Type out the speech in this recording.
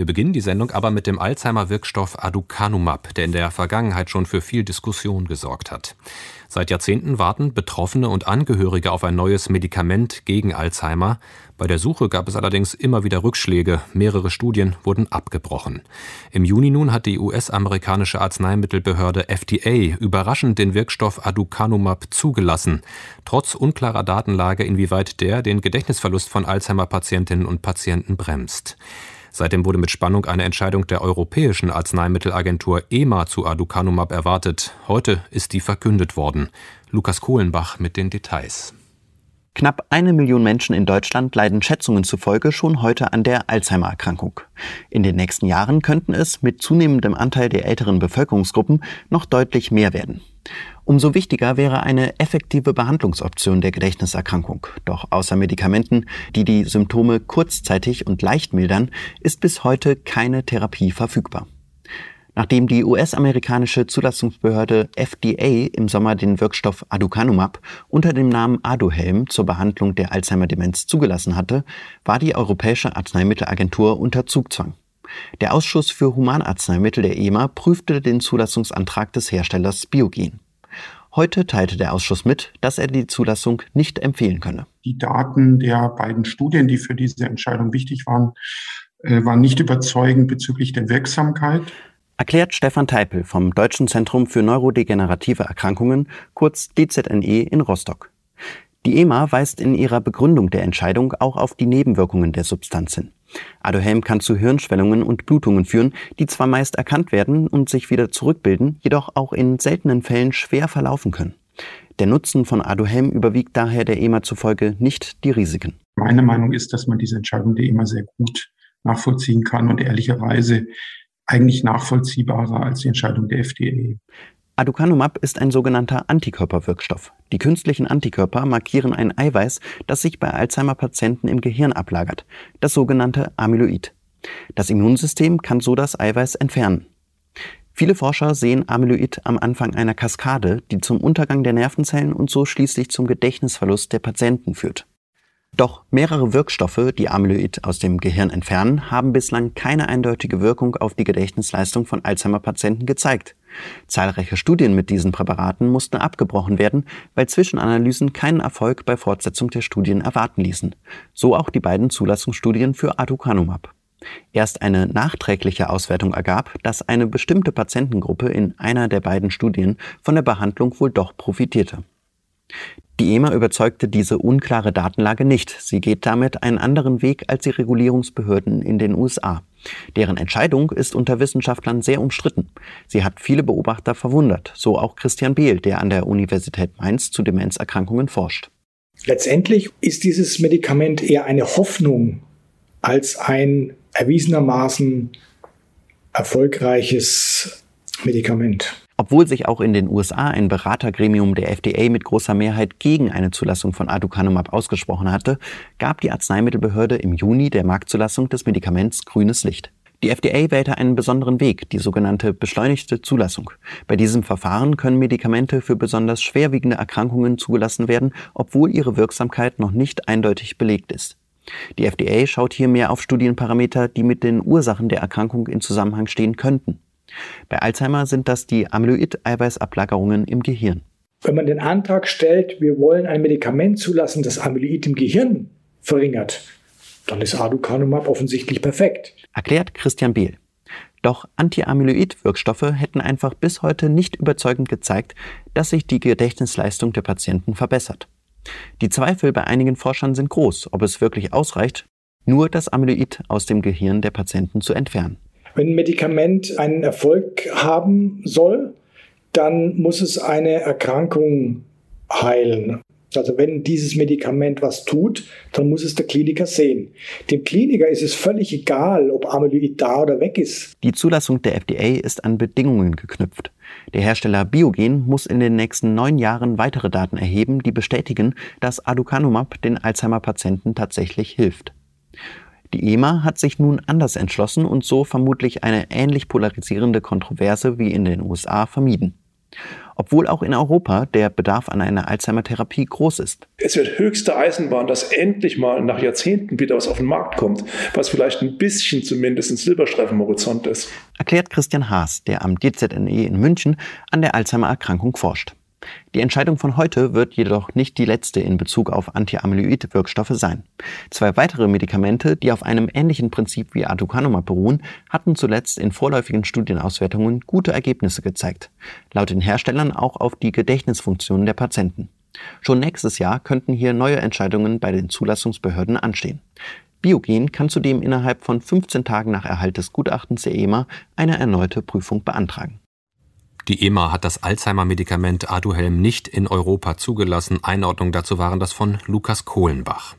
Wir beginnen die Sendung aber mit dem Alzheimer-Wirkstoff Aducanumab, der in der Vergangenheit schon für viel Diskussion gesorgt hat. Seit Jahrzehnten warten Betroffene und Angehörige auf ein neues Medikament gegen Alzheimer. Bei der Suche gab es allerdings immer wieder Rückschläge. Mehrere Studien wurden abgebrochen. Im Juni nun hat die US-amerikanische Arzneimittelbehörde FDA überraschend den Wirkstoff Aducanumab zugelassen, trotz unklarer Datenlage, inwieweit der den Gedächtnisverlust von Alzheimer-Patientinnen und Patienten bremst. Seitdem wurde mit Spannung eine Entscheidung der Europäischen Arzneimittelagentur EMA zu Aducanumab erwartet. Heute ist die verkündet worden. Lukas Kohlenbach mit den Details. Knapp eine Million Menschen in Deutschland leiden Schätzungen zufolge schon heute an der Alzheimer-Erkrankung. In den nächsten Jahren könnten es mit zunehmendem Anteil der älteren Bevölkerungsgruppen noch deutlich mehr werden. Umso wichtiger wäre eine effektive Behandlungsoption der Gedächtniserkrankung. Doch außer Medikamenten, die die Symptome kurzzeitig und leicht mildern, ist bis heute keine Therapie verfügbar. Nachdem die US-amerikanische Zulassungsbehörde FDA im Sommer den Wirkstoff Aducanumab unter dem Namen Aduhelm zur Behandlung der Alzheimer-Demenz zugelassen hatte, war die Europäische Arzneimittelagentur unter Zugzwang. Der Ausschuss für Humanarzneimittel der EMA prüfte den Zulassungsantrag des Herstellers Biogen. Heute teilte der Ausschuss mit, dass er die Zulassung nicht empfehlen könne. Die Daten der beiden Studien, die für diese Entscheidung wichtig waren, äh, waren nicht überzeugend bezüglich der Wirksamkeit. Erklärt Stefan Teipel vom Deutschen Zentrum für Neurodegenerative Erkrankungen, kurz DZNE in Rostock. Die EMA weist in ihrer Begründung der Entscheidung auch auf die Nebenwirkungen der Substanz hin. Aduhelm kann zu Hirnschwellungen und Blutungen führen, die zwar meist erkannt werden und sich wieder zurückbilden, jedoch auch in seltenen Fällen schwer verlaufen können. Der Nutzen von Aduhelm überwiegt daher der EMA zufolge nicht die Risiken. Meine Meinung ist, dass man diese Entscheidung der EMA sehr gut nachvollziehen kann und ehrlicherweise eigentlich nachvollziehbarer als die Entscheidung der FDA. Aducanumab ist ein sogenannter Antikörperwirkstoff. Die künstlichen Antikörper markieren ein Eiweiß, das sich bei Alzheimer-Patienten im Gehirn ablagert, das sogenannte Amyloid. Das Immunsystem kann so das Eiweiß entfernen. Viele Forscher sehen Amyloid am Anfang einer Kaskade, die zum Untergang der Nervenzellen und so schließlich zum Gedächtnisverlust der Patienten führt. Doch mehrere Wirkstoffe, die Amyloid aus dem Gehirn entfernen, haben bislang keine eindeutige Wirkung auf die Gedächtnisleistung von Alzheimer-Patienten gezeigt. Zahlreiche Studien mit diesen Präparaten mussten abgebrochen werden, weil Zwischenanalysen keinen Erfolg bei Fortsetzung der Studien erwarten ließen. So auch die beiden Zulassungsstudien für Aducanumab. Erst eine nachträgliche Auswertung ergab, dass eine bestimmte Patientengruppe in einer der beiden Studien von der Behandlung wohl doch profitierte. Die EMA überzeugte diese unklare Datenlage nicht. Sie geht damit einen anderen Weg als die Regulierungsbehörden in den USA. Deren Entscheidung ist unter Wissenschaftlern sehr umstritten. Sie hat viele Beobachter verwundert, so auch Christian Behl, der an der Universität Mainz zu Demenzerkrankungen forscht. Letztendlich ist dieses Medikament eher eine Hoffnung als ein erwiesenermaßen erfolgreiches Medikament. Obwohl sich auch in den USA ein Beratergremium der FDA mit großer Mehrheit gegen eine Zulassung von Aducanumab ausgesprochen hatte, gab die Arzneimittelbehörde im Juni der Marktzulassung des Medikaments grünes Licht. Die FDA wählte einen besonderen Weg, die sogenannte beschleunigte Zulassung. Bei diesem Verfahren können Medikamente für besonders schwerwiegende Erkrankungen zugelassen werden, obwohl ihre Wirksamkeit noch nicht eindeutig belegt ist. Die FDA schaut hier mehr auf Studienparameter, die mit den Ursachen der Erkrankung in Zusammenhang stehen könnten. Bei Alzheimer sind das die Amyloid-Eiweißablagerungen im Gehirn. Wenn man den Antrag stellt, wir wollen ein Medikament zulassen, das Amyloid im Gehirn verringert, dann ist Aducanumab offensichtlich perfekt. Erklärt Christian Behl. Doch Anti-Amyloid-Wirkstoffe hätten einfach bis heute nicht überzeugend gezeigt, dass sich die Gedächtnisleistung der Patienten verbessert. Die Zweifel bei einigen Forschern sind groß, ob es wirklich ausreicht, nur das Amyloid aus dem Gehirn der Patienten zu entfernen. Wenn ein Medikament einen Erfolg haben soll, dann muss es eine Erkrankung heilen. Also wenn dieses Medikament was tut, dann muss es der Kliniker sehen. Dem Kliniker ist es völlig egal, ob Amyloid da oder weg ist. Die Zulassung der FDA ist an Bedingungen geknüpft. Der Hersteller Biogen muss in den nächsten neun Jahren weitere Daten erheben, die bestätigen, dass Aducanumab den Alzheimer-Patienten tatsächlich hilft. Die EMA hat sich nun anders entschlossen und so vermutlich eine ähnlich polarisierende Kontroverse wie in den USA vermieden. obwohl auch in Europa der Bedarf an einer Alzheimer-Therapie groß ist. Es wird höchste Eisenbahn, dass endlich mal nach Jahrzehnten wieder was auf den Markt kommt, was vielleicht ein bisschen zumindest ein Silberstreif im Horizont ist. Erklärt Christian Haas, der am DZNE in München an der Alzheimer-Erkrankung forscht. Die Entscheidung von heute wird jedoch nicht die letzte in Bezug auf Antiamyloid-Wirkstoffe sein. Zwei weitere Medikamente, die auf einem ähnlichen Prinzip wie Aducanumab beruhen, hatten zuletzt in vorläufigen Studienauswertungen gute Ergebnisse gezeigt. Laut den Herstellern auch auf die Gedächtnisfunktionen der Patienten. Schon nächstes Jahr könnten hier neue Entscheidungen bei den Zulassungsbehörden anstehen. Biogen kann zudem innerhalb von 15 Tagen nach Erhalt des Gutachtens der EMA eine erneute Prüfung beantragen. Die EMA hat das Alzheimer-Medikament Aduhelm nicht in Europa zugelassen. Einordnung dazu waren das von Lukas Kohlenbach.